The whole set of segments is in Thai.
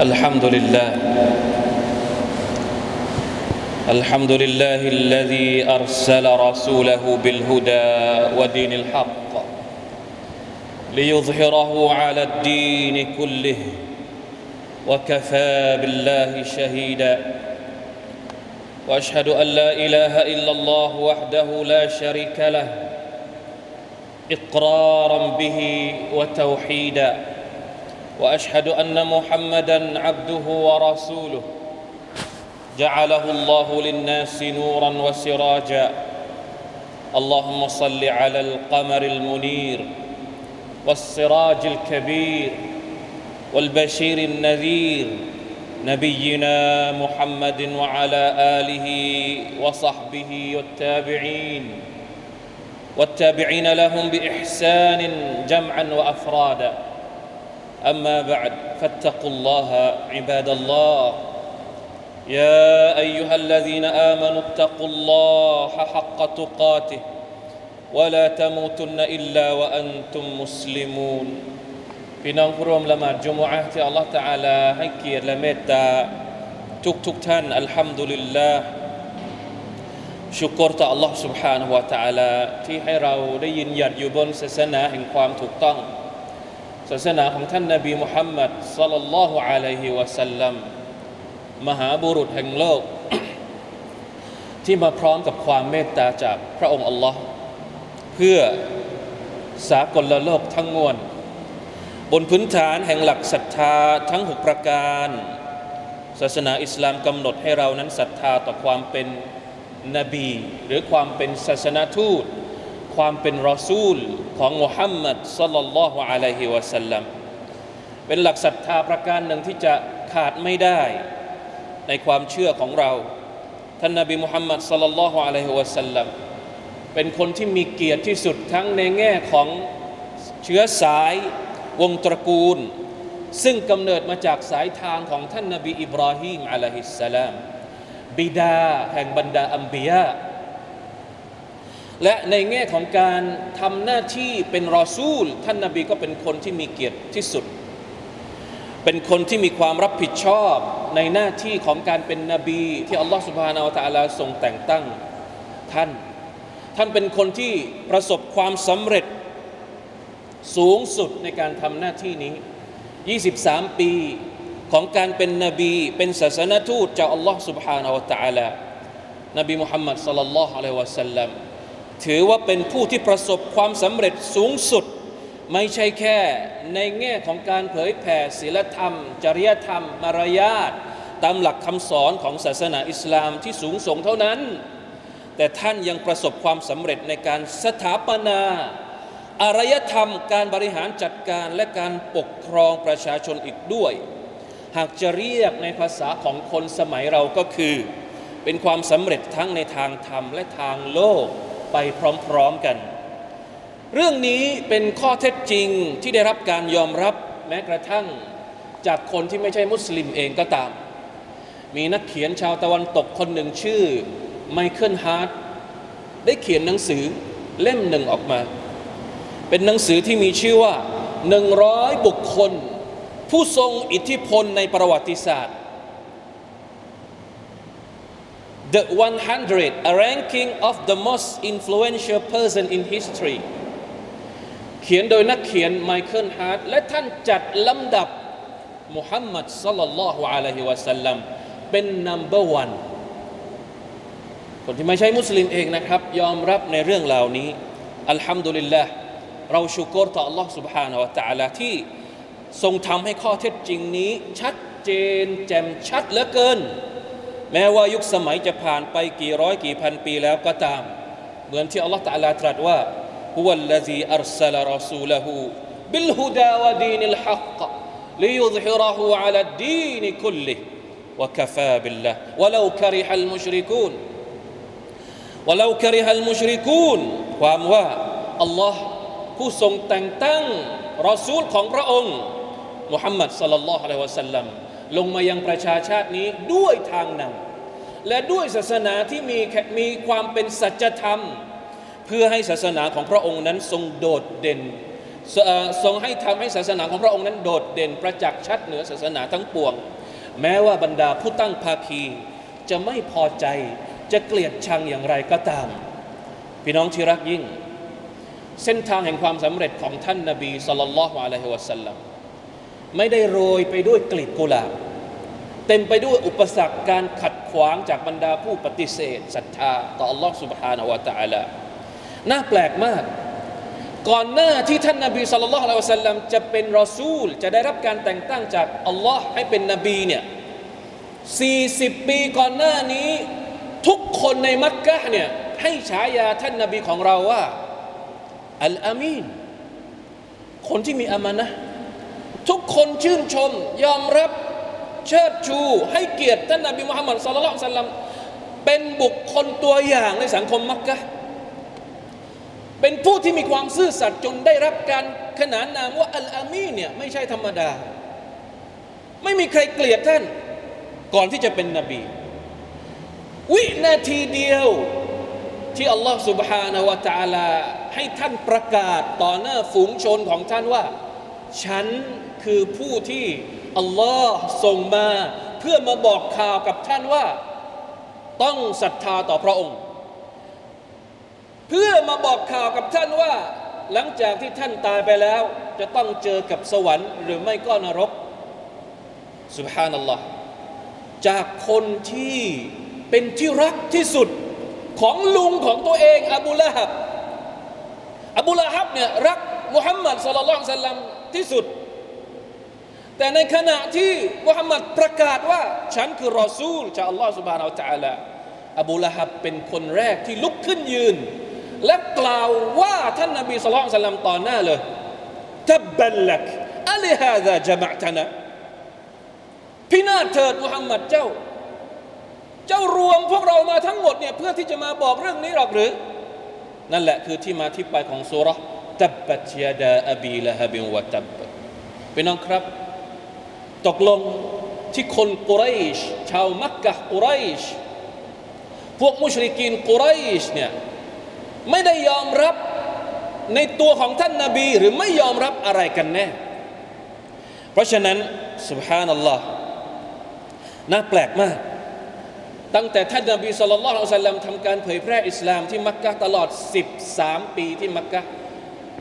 الحمد لله الحمد لله الذي أرسل رسوله بالهدى ودين الحق ليظهره على الدين كله وكفى بالله شهيدا. وأشهد أن لا إله إلا الله وحده لا شريك له إقرارا به وتوحيدا. وأشهد أن محمدا عبده ورسوله. جعله الله للناس نورا وسراجا. اللهم صل على القمر المنير والسراج الكبير والبشير النذير نبينا محمد وعلى آله وصحبه والتابعين. والتابعين لهم بإحسان جمعا وأفرادا. اما بعد فاتقوا الله عباد الله يا ايها الذين امنوا اتقوا الله حق تقاته ولا تموتن الا وانتم مسلمون พี่น้องผู้ร่วมละหมาดจุมอะห์ที่อัลลอฮฺตะอาลาให้เกียรติและเมตตาทุกทุกท่านอัลฮัมดุลิลลาห์ชุกรต่ออัลลอฮฺ سبحانه และ تعالى ที่ให้เราได้ยินหยัดอยู่บนศาสนาแห่งความถูกต้อง ศาสนาของท่านนบีมุฮัมมัดสัลลัลลอฮุอะลัยฮิวะสัลลัมมหาบุรุษแห่งโลก ที่มาพร้อมกับความเมตตาจากพระองค์อัลลอฮ์เพื่อสากลโลกทั้งมวลบนพื้นฐานแห่งหลักศรัทธาทั้งหกประการ ศาสนาอิสลามกำหนดให้เรานั้นศรัทธาต่อความเป็นนบี หรือความเป็นศาสนาทูต ความเป็นรอซูลของมุฮัมมัดสัลลัลลอฮุอะลัยฮิวะสัลลัมเป็นหลักศรัทธาประการหนึ่งที่จะขาดไม่ได้ในความเชื่อของเรา ท่านนบีมุฮัมมัดสัลลัลลอฮุอะลัยฮิวะสัลลัมเป็นคนที่มีเกียรติที่สุดทั้งในแง่ของเชื้อสายวงตระกูล ซึ่งกำเนิดมาจากสายทางของท่านนบีอิบราฮิมอะลัยฮิสสลามบิดาแห่งบรรดาอัมบียา และในแง่ของการทำหน้าที่เป็นรอซูล ท่านนาบีก็เป็นคนที่มีเกียรติที่สุด เป็นคนที่มีความรับผิดชอบในหน้าที่ของการเป็นนบีที่อัลลอฮฺสุบฮานาอัลตะลาทรงแต่งตั้งท่าน ท่านเป็นคนที่ประสบความสำเร็จสูงสุดในการทำหน้าที่นี้ 23 ปีของการเป็นนบี เป็นศาสนทูตจากอัลลอฮฺสุบฮานาอัลตะลานบีมุฮัมมัดสัลลัลลอฮุอะลัยฮิวะสัลลัม ถือว่าเป็นผู้ที่ประสบความสำเร็จสูงสุด ไม่ใช่แค่ในแง่ของการเผยแผ่ศีลธรรม จริยธรรม มารยาทตามหลักคำสอนของศาสนาอิสลามที่สูงส่งเท่านั้น แต่ท่านยังประสบความสำเร็จในการสถาปนาอารยธรรม การบริหารจัดการและการปกครองประชาชนอีกด้วย หากจะเรียกในภาษาของคนสมัยเราก็คือ เป็นความสำเร็จทั้งในทางธรรมและทางโลก ไปพร้อมๆกัน เรื่องนี้เป็นข้อเท็จจริงที่ได้รับการยอมรับแม้กระทั่งจากคนที่ไม่ใช่มุสลิมเองก็ตาม มีนักเขียนชาวตะวันตกคนหนึ่งชื่อไมเคิลฮาร์ทได้เขียนหนังสือเล่มหนึ่งออกมา เป็นหนังสือที่มีชื่อว่าหนึ่งร้อยบุคคล ผู้ทรงอิทธิพลในประวัติศาสตร์ The 100 a ranking of the most influential person in history เขียนโดยนักเขียนไมเคิลฮาร์ดและท่านจัดลำดับมุฮัมมัดสัลลัลลอฮุอะลัยฮิวะสัลลัมเป็น number one คนที่ไม่ใช่มุสลิมเองนะครับ ยอมรับในเรื่องเหล่านี้ อัลฮัมดุลิลลาห์เราชูกรต่อ Allah سبحانه และ تعالى ที่ทรงทำให้ข้อเท็จจริงนี้ ชัดเจนแจ่มชัดเหลือเกิน แม้ว่ายุคสมัยจะผ่านไปกี่ร้อยกี่พันปีแล้วก็ตาม เหมือนที่อัลลอฮฺตะลาตรัสว่าهو الذي أرسل رسوله بالهدى ودين الحق ليظهره على الدين كله وكفى بالله ولو كره المشركون ولو كره المشركون ความว่าอัลลอฮ์ผู้ทรงแต่งตั้งรอซูลของพระองค์มุฮัมมัดصلى الله عليه وسلم ลงมายังประชาชาตินี้ด้วยทางนำและด้วยศาสนาที่มีมีความเป็นสัจธรรม เพื่อให้ศาสนาของพระองค์นั้นทรงโดดเด่นทรงให้ทำให้ศาสนาของพระองค์นั้นโดดเด่นประจักษ์ชัดเหนือศาสนาทั้งปวง แม้ว่าบรรดาผู้ตั้งภาคีจะไม่พอใจจะเกลียดชังอย่างไรก็ตาม พี่น้องที่รักยิ่ง เส้นทางแห่งความสำเร็จของท่านนาบีสุลต่านละฮ์อะลัยฮิวะสัลลัม ไม่ได้โรยไปด้วยกลีบกุหลาบ เต็มไปด้วยอุปสรรคการขัดขวางจากบรรดาผู้ปฏิเสธศรัทธาต่อ Allah سبحانه และ تعالى น่าแปลกมาก ก่อนหน้าที่ท่านนาบีสุลต่านละฮ์สัลลัมจะเป็นรอซูล จะได้รับการแต่งตั้งจากอัลลอฮ์ให้เป็นนบีเนี่ย40 ปีก่อนหน้านี้ ทุกคนในมักกะเนี่ยให้ฉายาท่านนาบีของเราว่าอัลอามีนคนที่มีอามานะ ทุกคนชื่นชม ยอมรับเชิดชู ให้เกียรติท่านนาบีมุฮัมมัดสุลลัลสัลลัมเป็นบุคคลตัวอย่างในสังคมมักกะเป็นผู้ที่มีความซื่อสัตย์จนได้รับการขนานนามว่าอัลอามีเนี่ยไม่ใช่ธรรมดา ไม่มีใครเกลียดท่านก่อนที่จะเป็นนบี วินาทีเดียวที่อัลลอฮ์ سبحانه และ تعالى ให้ท่านประกาศต่อหน้าฝูงชนของท่านว่า ฉันคือผู้ที่อัลลอฮ์ส่งมาเพื่อมาบอกข่าวกับท่านว่า ต้องศรัทธาต่อพระองค์ เพื่อมาบอกข่าวกับท่านว่า หลังจากที่ท่านตายไปแล้ว จะต้องเจอกับสวรรค์หรือไม่ก็นรกสุบฮานัลลอฮ์จากคนที่เป็นที่รักที่สุดของลุงของตัวเองอบูละฮับอบูละฮับเนี่ยรักมุฮัมมัดสุลลัลสัลลัม ที่สุด แต่ในขณะที่มุฮัมมัดประกาศว่า ฉันคือรอซูลจากอัลลอฮฺสุบฮานาอัลตะลาอบูละฮับเป็นคนแรกที่ลุกขึ้นยืน และกล่าวว่าท่านนบีสุลต่านสัลลัมต่อหน้าเลยทับบัลลักอัลฮะดะจมะตนะพินาศเถิดมุฮัมมัดเจ้า เจ้ารวมพวกเรามาทั้งหมดเนี่ยเพื่อที่จะมาบอกเรื่องนี้หรอกหรือ นั่นแหละคือที่มาที่ไปของสุร ตับบัตยาดาอบีละฮบิวะตับไปน้องครับ ตกลงที่คนกุไรชชาวมักกะกุไรชพวกมุชริกีนกุไรชเนี่ยไม่ได้ยอมรับในตัวของท่านนาบีหรือไม่ยอมรับอะไรกันแน่ เพราะฉะนั้นสุบฮานัลลอฮ์น่าแปลกมาก ตั้งแต่ท่านนาบีสุลต่านอัลสลัมทำการเผยแพร่อิสลามที่มักกะตลอด 13 ปีที่มักกะ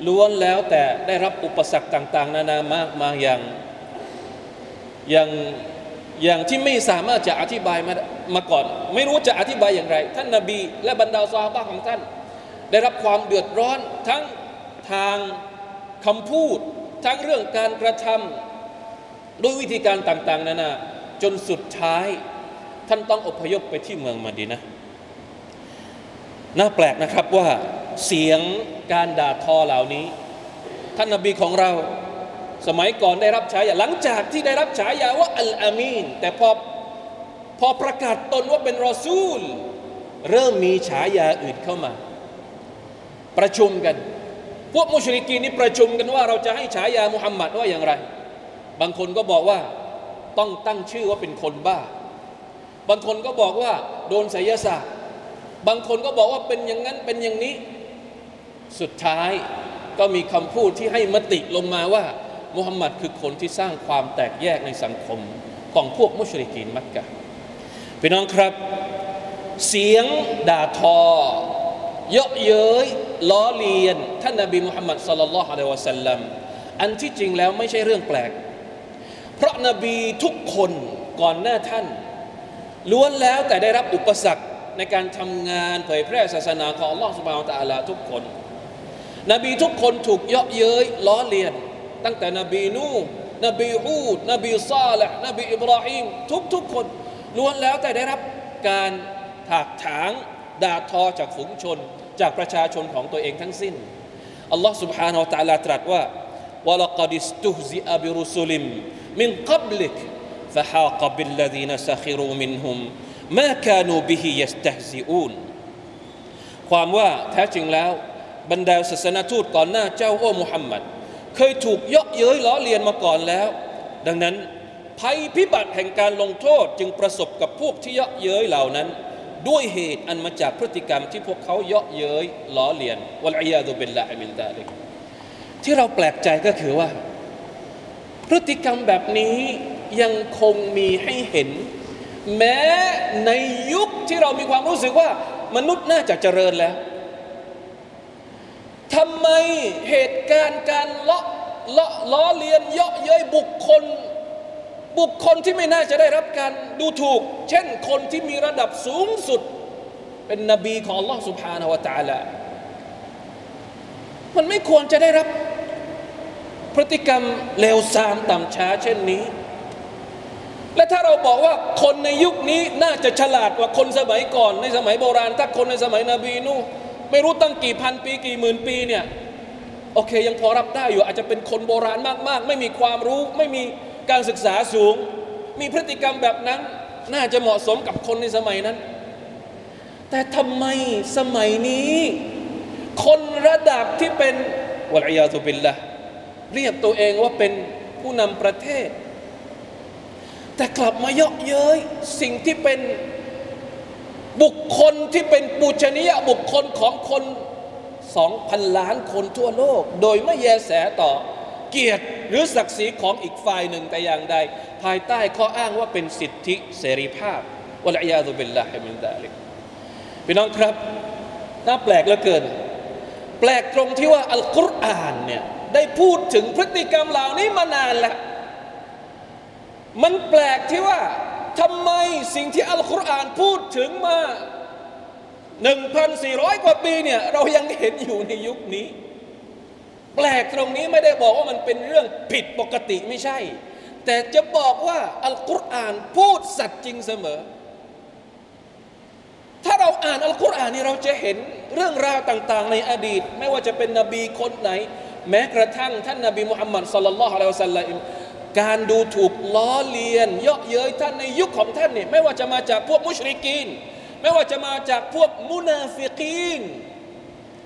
ล้วนแล้วแต่ได้รับอุปสรรคต่าง ๆ นานามากมาอย่างอย่างอย่างที่ไม่สามารถจะอธิบายมามาก่อน ไม่รู้จะอธิบายอย่างไร ท่านนาบี และบรรดาซาบะของท่าน ได้รับความเดือดร้อนทั้งทางคำพูด ทั้งเรื่องการกระทำด้วยวิธีการต่างๆนานาจนสุดท้าย ท่านต้องอพยพไปที่เมืองมาดีนะน่าแปลกนะครับว่า เสียงการด่าทอเหล่านี้ ท่านนบีของเรา สมัยก่อนได้รับฉายาหลังจากที่ได้รับฉายาว่าอัลอามีนแต่พอพอประกาศตนว่าเป็นรอซูล เริ่มมีฉายาอื่นเข้ามา ประชุมกัน พวกมุชริกีนนี่ประชุมกันว่าเราจะให้ฉายามุฮัมมัดว่าอย่างไร บางคนก็บอกว่าต้องตั้งชื่อว่าเป็นคนบ้า บางคนก็บอกว่าโดนไสยศาสตร์บางคนก็บอกว่าเป็นอย่างนั้นเป็นอย่างนี้ สุดท้ายก็มีคำพูดที่ให้มติลงมาว่ามุฮัมมัดคือคนที่สร้างความแตกแยกในสังคมของพวกมุชริกีนมักกะพี่น้องครับ เสียงด่าทอ เยาะเย้ยล้อเลียน ท่านนบีมุฮัมมัดสัลลัลลอฮุอะลัยวะสัลลัมอันที่จริงแล้วไม่ใช่เรื่องแปลก เพราะนบีทุกคนก่อนหน้าท่าน ล้วนแล้วแต่ได้รับอุปสรรคในการทำงานเผยแพร่ศาสนาของอัลลอฮฺสุบานตะอาลาทุกคน นบีทุกคนถูกเยาะเย้ยล้อเลียน ตั้งแต่นบีนูนบีฮูด นบีซาลห์นบีอิบราฮิมทุกทุกคนล้วนแล้วแต่ได้รับการถากถางด่าทอจากฝูงชน จากประชาชนของตัวเองทั้งสิ้นอัลลอฮฺ سبحانه และ تعالى ตรัสว่า ولقد استهزئ برسل من قبلك فحاق بالذين سخروا منهم ما كانوا به يستهزئون ความว่าแท้จริงแล้ว บรรดาศาสนทูตก่อนหน้าเจ้าโอ้มุฮัมมัดเคยถูกเยาะเย้ยล้อเลียนมาก่อนแล้ว ดังนั้น ภัยพิบัติแห่งการลงโทษจึงประสบกับพวกที่เยาะเย้ยเหล่านั้น ด้วยเหตุอันมาจากพฤติกรรมที่พวกเขาเยาะเย้ยล้อเลียนวลัยยาดุเบลลาฮิมินดาลิกที่เราแปลกใจก็คือว่า พฤติกรรมแบบนี้ยังคงมีให้เห็น แม้ในยุคที่เรามีความรู้สึกว่ามนุษย์น่าจะเจริญแล้ว ทำไมเหตุการณ์การเลาะเลาะล้อเลียนเยาะเย้ยบุคคล บุคคลที่ไม่น่าจะได้รับการดูถูก เช่นคนที่มีระดับสูงสุด เป็นนบีของ Allah سبحانه และ تعالى มันไม่ควรจะได้รับ พฤติกรรมเลวทรามต่ำช้าเช่นนี้ และถ้าเราบอกว่าคนในยุคนี้น่าจะฉลาดกว่าคนสมัยก่อน ในสมัยโบราณ ถ้าคนในสมัยนบีนู ไม่รู้ตั้งกี่พันปีกี่หมื่นปีเนี่ยโอเคยังพอรับได้อยู่อาจจะเป็นคนโบราณมากๆ ไม่มีความรู้ไม่มีการศึกษาสูง มีพฤติกรรมแบบนั้น น่าจะเหมาะสมกับคนในสมัยนั้น แต่ทำไมสมัยนี้ คนระดับที่เป็นวะลัยยาตุบิลละเรียกตัวเองว่าเป็นผู้นำประเทศ แต่กลับมาเยาะเย้ยสิ่งที่เป็น บุคคลที่เป็นปูชนียบุคคลของคนสองพันล้านคนทั่วโลก โดยไม่แยแสต่อเกียรติหรือศักดิ์ศรีของอีกฝ่ายหนึ่งแต่อย่างใด ภายใต้ข้ออ้างว่าเป็นสิทธิเสรีภาพวะลัยาตุบิลละฮิมินดาลิกพี่น้องครับ น่าแปลกเหลือเกิน แปลกตรงที่ว่าอัลกุรอานเนี่ยได้พูดถึงพฤติกรรมเหล่านี้มานานแล้ว มันแปลกที่ว่า ทำไมสิ่งที่อัลกุรอานพูดถึงมา 1,400 กว่าปีเนี่ยเรายังเห็นอยู่ในยุคนี้ แปลกตรงนี้ไม่ได้บอกว่ามันเป็นเรื่องผิดปกติไม่ใช่ แต่จะบอกว่าอัลกุรอานพูดสัตย์จริงเสมอ ถ้าเราอ่านอัลกุรอานนี่เราจะเห็นเรื่องราวต่าง ๆ ในอดีต ไม่ว่าจะเป็นนบีคนไหน แม้กระทั่งท่านนบีมุฮัมมัดสัลลัลลอฮุอะลัยฮิวะสัลลัม การดูถูกล้อเลียน เยาะเย้ยท่านในยุคของท่านเนี่ยไม่ว่าจะมาจากพวกมุชริกีน ไม่ว่าจะมาจากพวกมุนาฟิกีน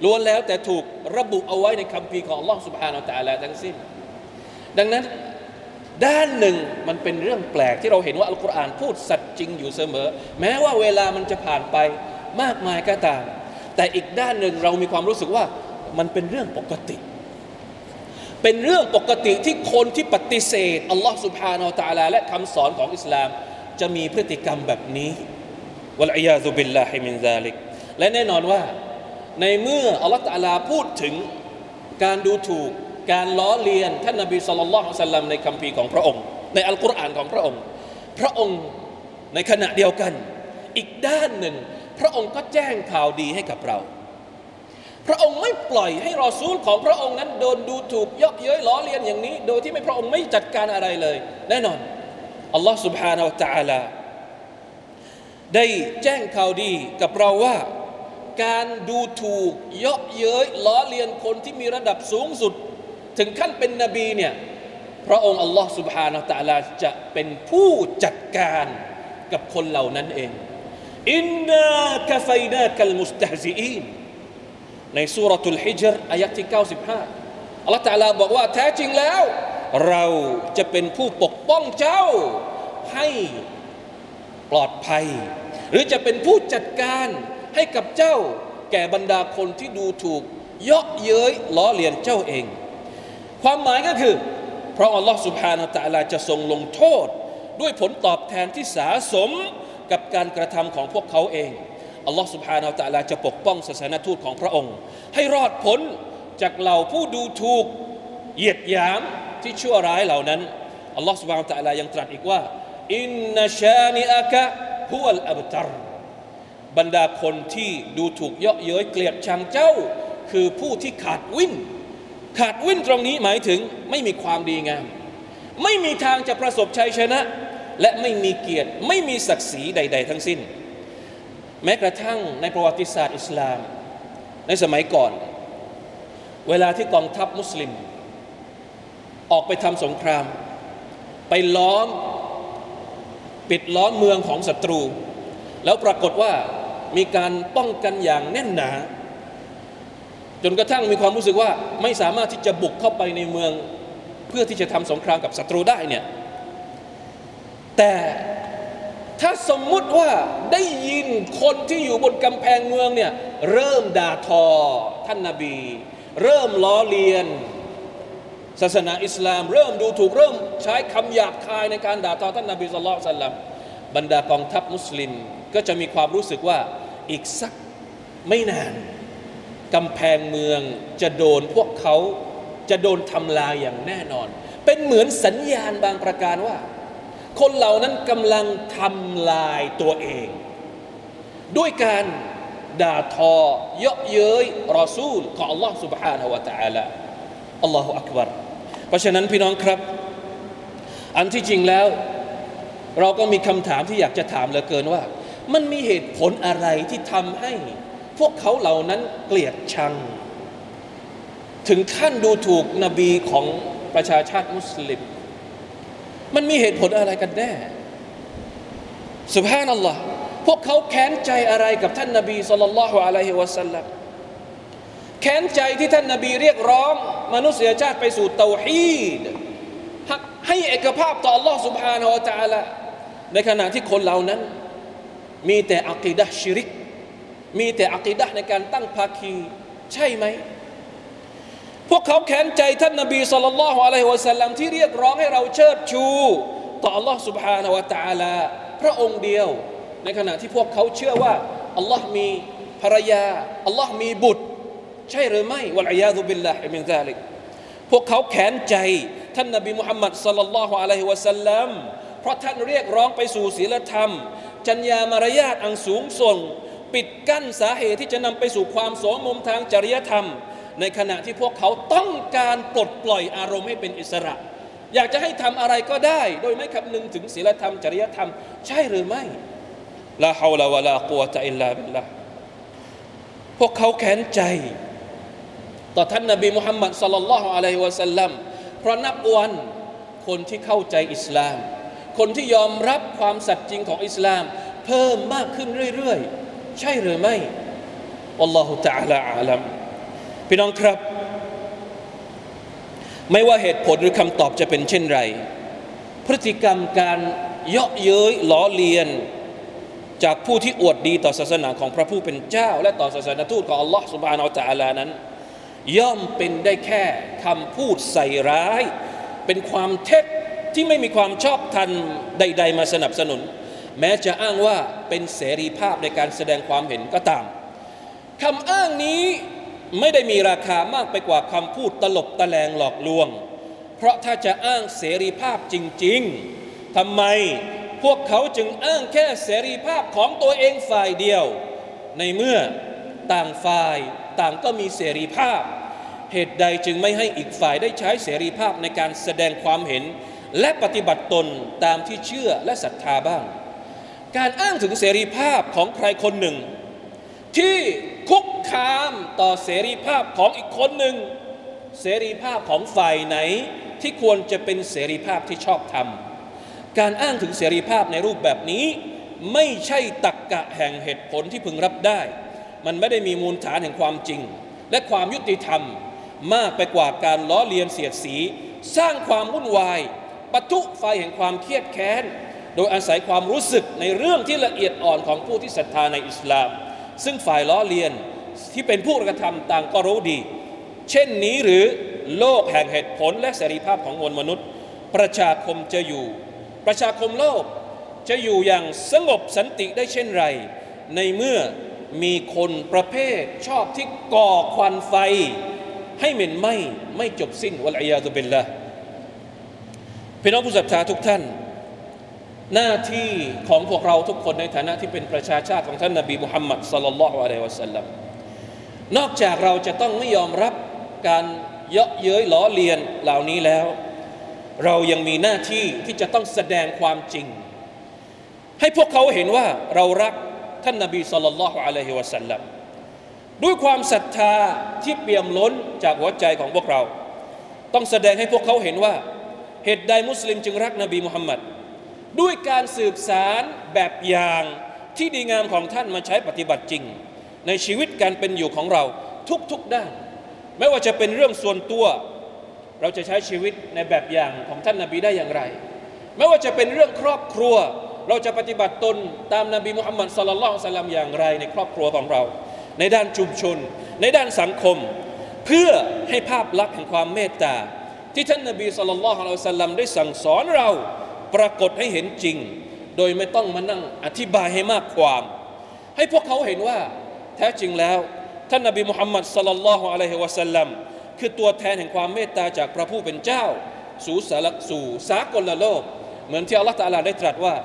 ล้วนแล้วแต่ถูกระบุเอาไว้ในคัมภีร์ของ Allah سبحانه และ تعالى ทั้งสิ้น ดังนั้นด้านหนึ่งมันเป็นเรื่องแปลกที่เราเห็นว่าอัลกุรอานพูดสัตย์จริงอยู่เสมอ แม้ว่าเวลามันจะผ่านไปมากมายก็ตาม แต่อีกด้านหนึ่งเรามีความรู้สึกว่ามันเป็นเรื่องปกติ เ เป็นเรื่องปกติที่คนที่ปฏิเสธอัลลอฮ์ سبحانه وتعالىและคำสอนของอิสลาม จะมีพฤติกรรมแบบนี้والعياذ بالله من ذلكและแน่นอนว่าในเมื่ออัลลอฮ์ تعالىพูดถึงการดูถูกการล้อเลียนท่านนบีصلى الله عليه وسلمในคัมภีร์ของพระองค์ ในอัลกุรอานของพระองค์ พระองค์ในขณะเดียวกัน อีกด้านหนึ่ง พระองค์ก็แจ้งข่าวดีให้กับเรา พระองค์ไม่ปล่อยให้รอซูลของพระองค์นั้นโดนดูถูกเยาะเย้ยล้อเลียนอย่างนี้ โดยที่ไม่พระองค์ไม่จัดการอะไรเลย แน่นอนอัลลอฮ์ سبحانه และ تعالى ได้แจ้งข่าวดีกับเราว่า การดูถูกเยาะเย้ยล้อเลียนคนที่มีระดับสูงสุด ถึงขั้นเป็นนบีเนี่ยพระองค์อัลลอฮ์ سبحانه และ تعالى จะเป็นผู้จัดการกับคนเหล่านั้นเองอินนากะไฟนาคัลมุสตฮซีอีน ในสุรทูลฮิจร์อายะที่ 95 อัลลอฮฺตาลาบอกว่าแท้จริงแล้ว เราจะเป็นผู้ปกป้องเจ้าให้ปลอดภัย หรือจะเป็นผู้จัดการให้กับเจ้า แก่บรรดาคนที่ดูถูกเยาะเย้ยล้อเลียนเจ้าเอง ความหมายก็คือ เพราะอัลลอฮฺสุบฮานาตะลาจะทรงลงโทษ ด้วยผลตอบแทนที่สาสมกับการกระทำของพวกเขาเอง อัลลอฮ์สุบฮานาตะลาจะปกป้องศาสนทูตของพระองค์ ให้รอดพ้นจากเหล่าผู้ดูถูกเหยียดหยามที่ชั่วร้ายเหล่านั้นอัลลอฮ์สุบฮานาตะลายังตรัสอีกว่าอินนชานิอากะฮุวัลอับตรบรรดาคนที่ดูถูกเยาะเย้ยเกลียดชังเจ้า คือผู้ที่ขาดวินขาดวินตรงนี้หมายถึงไม่มีความดีงาม ไม่มีทางจะประสบชัยชนะ และไม่มีเกียรติไม่มีศักดิ์ศรีใด ๆ ทั้งสิ้น แม้กระทั่งในประวัติศาสตร์อิสลาม ในสมัยก่อน เวลาที่กองทัพมุสลิม ออกไปทำสงคราม ไปล้อม ปิดล้อมเมืองของศัตรู แล้วปรากฏว่ามีการป้องกันอย่างแน่นหนา จนกระทั่งมีความรู้สึกว่าไม่สามารถที่จะบุกเข้าไปในเมือง เพื่อที่จะทำสงครามกับศัตรูได้เนี่ยแต่ ถ้าสมมุติว่าได้ยินคนที่อยู่บนกำแพงเมืองเนี่ยเริ่มด่าทอท่านนาบี เริ่มล้อเลียน ศาสนาอิสลาม เริ่มดูถูกเริ่มใช้คำหยาบคายในการด่าทอท่านนบีสุลต่านสัลลัมบรรดากองทัพมุสลิม ก็จะมีความรู้สึกว่าอีกสักไม่นานกำแพงเมืองจะโดนพวกเขาจะโดนทำลายอย่างแน่นอน เป็นเหมือนสัญญาณบางประการว่า คนเหล่านั้นกำลังทำลายตัวเอง ด้วยการด่าทอเยาะเย้ยรอซูลของ Allah سبحانه และ تعالى อัลลอฮฺอักบารเพราะฉะนั้นพี่น้องครับ อันที่จริงแล้ว เราก็มีคำถามที่อยากจะถามเหลือเกินว่า มันมีเหตุผลอะไรที่ทำให้ พวกเขาเหล่านั้นเกลียดชัง ถึงขั้นดูถูกนบีของประชาชาติมุสลิม มันมีเหตุผลอะไรกันแน่สุบฮานัลลอฮ์พวกเขาแค้นใจอะไรกับท่านนบีสุลต่านละฮ์อะลัยฮิวะสัลลัมแค้นใจที่ท่านนบีเรียกร้อง มนุษยชาติไปสู่เตาฮีดให้เอกภาพต่อ Allah سبحانه และ تعالى ในขณะที่คนเหล่านั้น มีแต่อักีดะชิริก มีแต่อักีดะในการตั้งภาคี ใช่ไหม พวกเขาแค้นใจท่านนบีสุลต่านละฮ์อะลัยฮิวะสัลลัมที่เรียกร้องให้เราเชิดชู ต่อ Allah سبحانه และ تعالى พระองค์เดียว ในขณะที่พวกเขาเชื่อว่าอัลลอฮ์มีภรรยาอัลลอฮ์มีบุตรใช่หรือไม่วะลัยยาตุบิลลาฮิมินซาลิกพวกเขาแขนใจท่านนบีมุฮัมมัดสัลลัลลอฮุอะลัยฮิวะสัลลัมเพราะท่านเรียกร้องไปสู่ศีลธรรม จัญญามารยาทอันสูงส่ง ปิดกั้นสาเหตุที่จะนำไปสู่ความสมมทางจริยธรรม ในขณะที่พวกเขาต้องการปลดปล่อยอารมณ์ให้เป็นอิสระ อยากจะให้ทำอะไรก็ได้ โดยไม่คำนึงถึงศีลธรรม จริยธรรม ใช่หรือไม่ลาฮาวลาวะลากุวะตะอิลลาบิลลาพวกเขาแค้นใจต่อท่านนบีมุฮัมมัดสัลลัลลอฮุอะลัยฮิวะสัลลัมเพราะนับวันคนที่เข้าใจอิสลาม คนที่ยอมรับความสัตย์จริงของอิสลาม เพิ่มมากขึ้นเรื่อยๆ ใช่หรือไม่อัลลอฮฺ تعالى อาลัม พี่น้องครับ ไม่ว่าเหตุผลหรือคำตอบจะเป็นเช่นไร พฤติกรรมการเยาะเย้ยล้อเลียน จากผู้ที่อวดดีต่อศาสนาของพระผู้เป็นเจ้า และต่อศาสนาทูตของอัลลอฮ์สุบานอัลตะอาลานั้น ย่อมเป็นได้แค่คำพูดใส่ร้าย เป็นความเท็จที่ไม่มีความชอบธรรมใด ๆ มาสนับสนุน แม้จะอ้างว่าเป็นเสรีภาพในการแสดงความเห็นก็ตามคำอ้างนี้ ไม่ได้มีราคามากไปกว่าคำพูดตลบตะแลงหลอกลวง เพราะถ้าจะอ้างเสรีภาพจริง ๆทำไมพวกเขาจึงอ้างแค่เสรีภาพของตัวเองฝ่ายเดียว ในเมื่อต่างฝ่ายต่างก็มีเสรีภาพ เหตุใดจึงไม่ให้อีกฝ่ายได้ใช้เสรีภาพในการแสดงความเห็น และปฏิบัติตนตามที่เชื่อและศรัทธาบ้าง การอ้างถึงเสรีภาพของใครคนหนึ่ง ที่คุก คามต่อเสรีภาพของอีกคนหนึ่ง เสรีภาพของฝ่ายไหนที่ควรจะเป็นเสรีภาพที่ชอบธรรม การอ้างถึงเสรีภาพในรูปแบบนี้ ไม่ใช่ตักกะแห่งเหตุผลที่พึงรับได้ มันไม่ได้มีมูลฐานแห่งความจริง และความยุติธรรม มากไปกว่าการล้อเลียนเสียดสี สร้างความวุ่นวายปะทุไฟแห่งความเครียดแค้น โดยอาศัยความรู้สึกในเรื่องที่ละเอียดอ่อนของผู้ที่ศรัทธาในอิสลาม ซึ่งฝ่ายล้อเลียน ที่เป็นผู้กระทำต่างก็รู้ดี เช่นนี้หรือโลกแห่งเหตุผลและเสรีภาพของมวลมนุษย์ ประชาคมจะอยู่ ประชาคมโลกจะอยู่อย่างสงบสันติได้เช่นไร ในเมื่อมีคนประเภทชอบที่ก่อควันไฟ ให้เหม็นไหมไม่จบสิ้นวะลัยยาตุเบลละพี่น้องผู้ศรัทธาทุกท่าน หน้าที่ของพวกเราทุกคนในฐานะที่เป็นประชาชาติของท่านนาบีมุฮัมมัดสลลัลลอฮุอะลัยฮิวะสัลลัม นอกจากเราจะต้องไม่ยอมรับการเยาะเย้ยล้อเลียนเหล่านี้แล้ว เรายังมีหน้าที่ที่จะต้องแสดงความจริง ให้พวกเขาเห็นว่าเรารักท่านนบีสุลต่านละฮ์อะลัยฮิวะสัลลัมด้วยความศรัทธาที่เปี่ยมล้นจากหัวใจของพวกเรา ต้องแสดงให้พวกเขาเห็นว่า เหตุใดมุสลิมจึงรักนบีมุฮัมมัดด้วยการสืบสารแบบอย่างที่ดีงามของท่านมาใช้ปฏิบัติจริง ในชีวิตการเป็นอยู่ของเราทุกๆด้าน ไม่ว่าจะเป็นเรื่องส่วนตัว เราจะใช้ชีวิตในแบบอย่างของท่านนาบีได้อย่างไร ไม่ว่าจะเป็นเรื่องครอบครัว เราจะปฏิบัติตนตามนบีมุฮัมมัดสลลัลลอฮุสลัมอย่างไรในครอบครัวของเรา ในด้านชุมชน ในด้านสังคม เพื่อให้ภาพลักษณ์แห่งความเมตตา ที่ท่านนบีสุลต่านละฮ์อัลสัลลัมได้สั่งสอนเราปรากฏให้เห็นจริง โดยไม่ต้องมานั่งอธิบายให้มากความ ให้พวกเขาเห็นว่า แท้จริงแล้ว ท่านนบีมุฮัมมัดสลลัลลอฮุอะลัยฮิวะสัลลัมคือตัวแทนแห่งความเมตตาจากพระผู้เป็นเจ้า สู่สารสู่สากลโลก เหมือนที่อัลลอฮฺ تعالىได้ตรัสว่า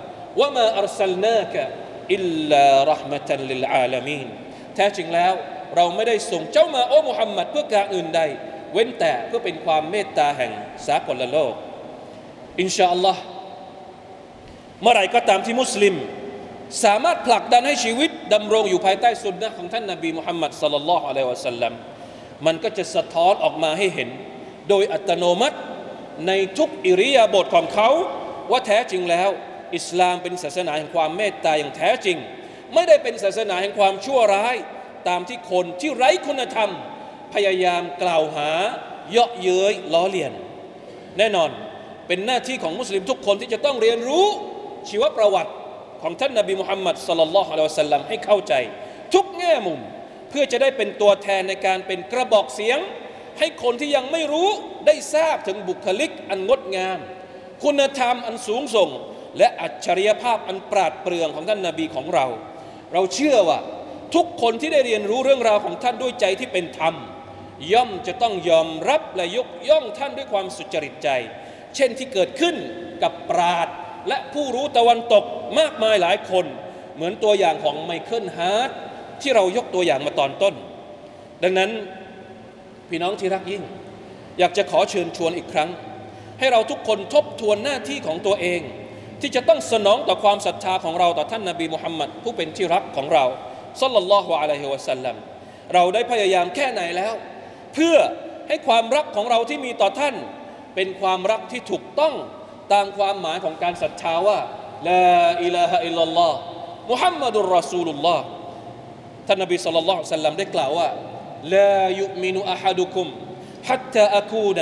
وما أرسلناك إلا رحمة للعالمينแท้จริงแล้วเราไม่ได้ส่งเจ้ามาโอ้มุฮัมมัดเพื่อการอื่นใด เว้นแต่เพื่อเป็นความเมตตาแห่งสากลโลก إن شاء اللهเมื่อไรก็ตามที่มุสลิม สามารถผลักดันให้ชีวิตดำรงอยู่ภายใต้ซุนนะฮ์ของท่านนาบีมุฮัมมัดصلى الله عليه وسلمมันก็จะสะท้อนออกมาให้เห็น โดยอัตโนมัติในทุกอิริยาบถของเขา ว่าแท้จริงแล้ว อิสลามเป็นศาสนาแห่งความเมตตาอย่างแท้จริง ไม่ได้เป็นศาสนาแห่งความชั่วร้าย ตามที่คนที่ไร้คุณธรรม พยายามกล่าวหา เยาะเย้ยล้อเลียน แน่นอนเป็นหน้าที่ของมุสลิมทุกคนที่จะต้องเรียนรู้ชีวประวัติ ของท่านนบีมุฮัมมัดสลลัลลอฮุอะลัยฮิวสัลลัมให้เข้าใจ ทุกแง่มุมเพื่อจะได้เป็นตัวแทนในการเป็นกระบอกเสียง ให้คนที่ยังไม่รู้ได้ทราบถึงบุคลิกอันงดงาม คุณธรรมอันสูงส่ง และอัจฉริยภาพอันปราดเปรื่องของท่านนาบีของเรา เราเชื่อว่าทุกคนที่ได้เรียนรู้เรื่องราวของท่านด้วยใจที่เป็นธรรม ย่อมจะต้องยอมรับและยกย่องท่านด้วยความสุจริตใจ เช่นที่เกิดขึ้นกับปราด และผู้รู้ตะวันตกมากมายหลายคน เหมือนตัวอย่างของไมเคิลฮาร์ทที่เรายกตัวอย่างมาตอนต้น ดังนั้นพี่น้องที่รักยิ่ง อยากจะขอเชิญชวนอีกครั้ง ให้เราทุกคนทบทวนหน้าที่ของตัวเอง ที่จะต้องสนองต่อความศรัทธาของเราต่อท่านนาบีมุฮัมมัดผู้เป็นที่รักของเราصلى الله عليه وسلمเราได้พยายามแค่ไหนแล้ว เพื่อให้ความรักของเราที่มีต่อท่าน เป็นความรักที่ถูกต้อง ตามความหมายของการศรัทธาว่าลาอิลาฮะอิลลัลลอฮ์มุฮัมมัดุลรอซูลุลลอฮ์ท่านนบีสัลลัลลอฮุซัลลัมได้กล่าวว่าลายุมินุอะฮัดุคุม حتى أكون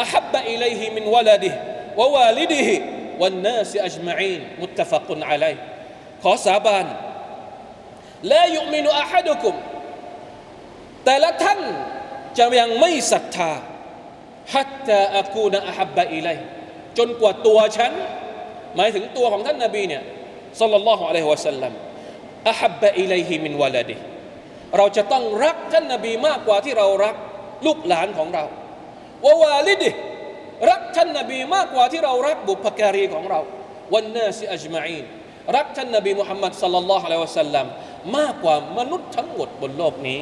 أحب إليه من ولده ووالده والناس أجمعين متفق عليه ขอสาบานละยุมินุอะฮัดุคุมแต่ละท่านจะยังไม่ศรัทธา حتى أكون أحب إليه จนกว่าตัวฉัน หมายถึงตัวของท่านนาบีเนี่ยสัลลัลลอฮุอะลัยฮิวะสัลลัมอะฮับบะอิลัยฮิมินวะลาดิเราจะต้องรักท่านนาบีมากกว่าที่เรารักลูกหลานของเราวะวาลิดิรักท่านนาบีมากกว่าที่เรารักบุพการีของเราวันนาสิอัจมาอีนรักท่านนาบีมุฮัมมัดสัลลัลลอฮุอะลัยฮิวะสัลลัมมากกว่ามนุษย์ทั้งหมดบนโลกนี้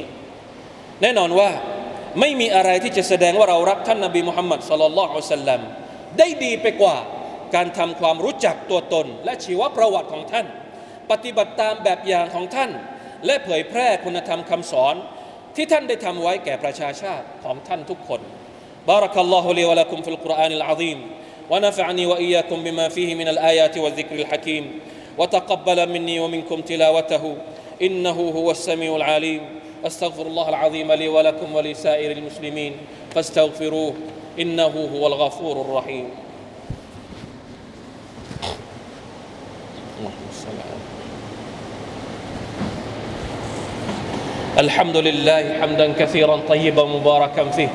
แน่นอนว่าไม่มีอะไรที่จะแสดงว่าเรารักท่านนาบีมุฮัมมัดสัลลัลลอฮุอะลัยฮิวะสัลลัม ได้ดีไปกว่าการทำความรู้จักตัวตน และชีวประวัติของท่าน ปฏิบัติตามแบบอย่างของท่าน และเผยแพร่คุณธรรมคำสอน ที่ท่านได้ทำไว้แก่ประชาชาติของท่านทุกคน بارك الله لي ولكم في القرآن العظيم ونفعني وإياكم بما فيه من الآيات والذكر الحكيم وتقبل مني ومنكم تلاوته إنه هو السميع العليم أستغفر الله العظيم لي ولكم ولسائر المسلمين فاستغفروه إنه هو الغفور الرحيم. الحمد لله حمدا كثيرا طيبا مباركا فيه.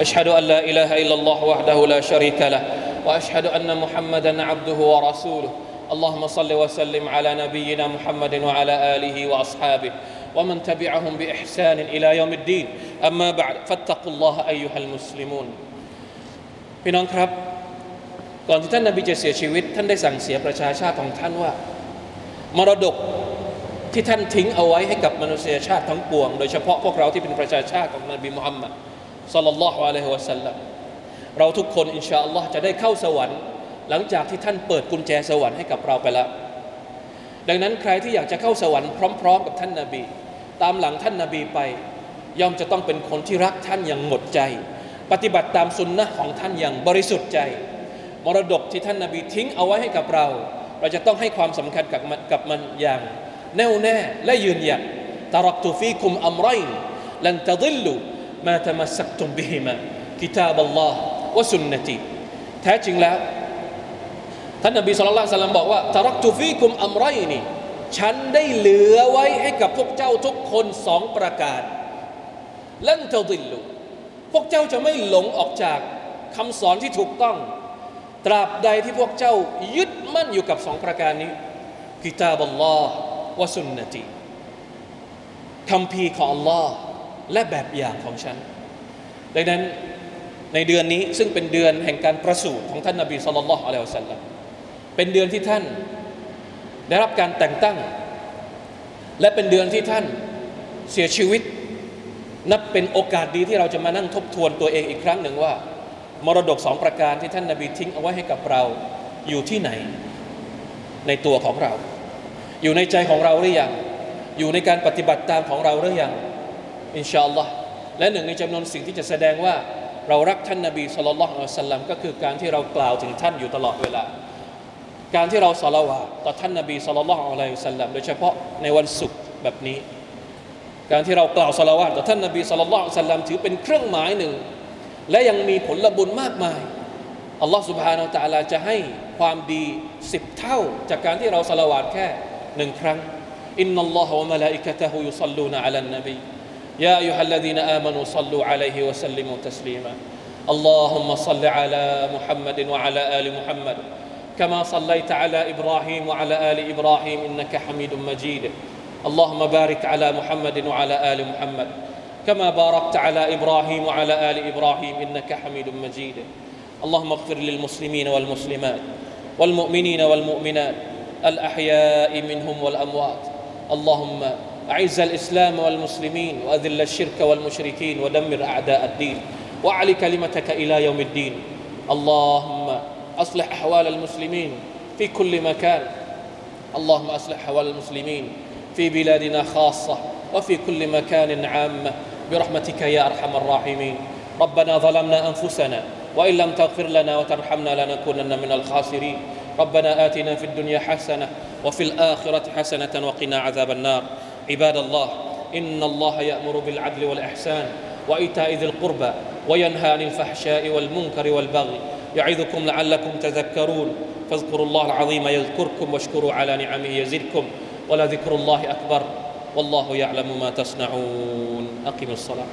أشهد أن لا إله إلا الله وحده لا شريك له. وأشهد أن محمدا عبده ورسوله. اللهم صل وسلم على نبينا محمد وعلى آله وأصحابه. ومن تبعهم بإحسان إلى يوم الدين. أما بعد فاتقوا الله أيها المسلمون. พี่น้องครับ ก่อนที่ท่านนบีจะเสียชีวิต ท่านได้สั่งเสียประชาชาติของท่านว่า มรดกที่ท่านทิ้งเอาไว้ให้กับมนุษยชาติทั้งปวง โดยเฉพาะพวกเราที่เป็นประชาชาติของนบีมุฮัมมัดสัลลัลลอฮุอะลัยฮิวะสัลลัมเราทุกคนอินชาอัลลอฮ์จะได้เข้าสวรรค์ หลังจากที่ท่านเปิดกุญแจสวรรค์ให้กับเราไปแล้ว ดังนั้นใครที่อยากจะเข้าสวรรค์พร้อม ๆ กับท่านนาบี ตามหลังท่านนาบีไป ย่อมจะต้องเป็นคนที่รักท่านอย่างหมดใจ ปฏิบัติตามสุนนะของท่านอย่างบริสุทธิ์ใจ มรดกที่ท่านนาบีทิ้งเอาไว้ให้กับเรา เราจะต้องให้ความสำคัญกับมันกับมันอย่าง แน่วแน่และยืนหยัดตรักตุฟีคุมอัมไรน์ลันตะดิลลูมาตมัสักตุมบิฮิมากิตาบัลลอฮ์วะสุนนตีแท้จริงแล้ว ท่านนบีสุลต่านสัลลัมบอกว่าตรักตุฟีคุมอัมไรนี่ฉันได้เหลือไว้ให้กับพวกเจ้าทุกคนสองประการลันตะดิลลู พวกเจ้าจะไม่หลงออกจากคำสอนที่ถูกต้อง ตราบใดที่พวกเจ้ายึดมั่นอยู่กับสองประการนี้กิตาบัลลอฮ์วะสุนนตีคำพีของ Allah และแบบอย่างของฉัน ดังนั้นในเดือนนี้ซึ่งเป็นเดือนแห่งการประสูติของท่านนบีสุลต่านละอัลลอฮฺสัลลัมเป็นเดือนที่ท่าน ได้รับการแต่งตั้ง และเป็นเดือนที่ท่านเสียชีวิต นับเป็นโอกาสดีที่เราจะมานั่งทบทวนตัวเองอีกครั้งหนึ่งว่า มรดกสองประการที่ท่านนาบีทิ้งเอาไว้ให้กับเราอยู่ที่ไหน ในตัวของเรา อยู่ในใจของเราหรือยังอยู่ในการปฏิบัติตามของเราหรือยังอินชาอัลลอฮ์และหนึ่งในจำนวนสิ่งที่จะแสดงว่าเรารักท่านนาบีสุลต่านอัลสลัมก็คือการที่เรากล่าวถึงท่านอยู่ตลอดเวลา การที่เราสละวะต่อท่านนาบีสุลต่านอัลสลัมโดยเฉพาะในวันศุกร์แบบนี้ การที่เรากล่าวสละวะต่อท่านนาบีสุลต่านละอัลสลัมถือเป็นเครื่องหมายหนึ่ง และยังมีผลบุญมากมายอัลลอฮ์ سبحانه และ تعالى จะให้ความดีสิบเท่า จากการที่เราสละวะแค่หนึ่งครั้งอินนัลลอฮฺวะมะลาอิกะตะฮุยุซัลลูนอะลันนบี يا أيها الذين آمنوا صلوا عليه وسلموا تسليما اللهم صل على محمد وعلى آل محمد كما صليت على إبراهيم وعلى آل إبراهيم إنك حميد مجيد اللهم بارك على محمد وعلى آل محمد. كما باركت على إبراهيم وعلى آل إبراهيم إنك حميد مجيد. اللهم اغفر للمسلمين والمسلمات والمؤمنين والمؤمنات الأحياء منهم والأموات. اللهم أعز الإسلام والمسلمين وأذل الشرك والمشركين ودمر أعداء الدين. وأعلي كلمتك إلى يوم الدين. اللهم أصلح أحوال المسلمين في كل مكان. اللهم أصلح أحوال المسلمين في بلادنا خاصة وفي كل مكان عامة برحمتك يا أرحم الراحمين. ربنا ظلمنا أنفسنا وإن لم تغفر لنا وترحمنا لنكونن من الخاسرين. ربنا آتنا في الدنيا حسنة وفي الآخرة حسنة وقنا عذاب النار. عباد الله إن الله يأمر بالعدل والإحسان وإيتاء ذي القربى وينهى عن الفحشاء والمنكر والبغي يعظكم لعلكم تذكرون. فاذكروا الله العظيم يذكركم واشكروا على نعمه يزدكم. ولذكر الله أكبر والله يعلم ما تصنعون. أقم الصلاة.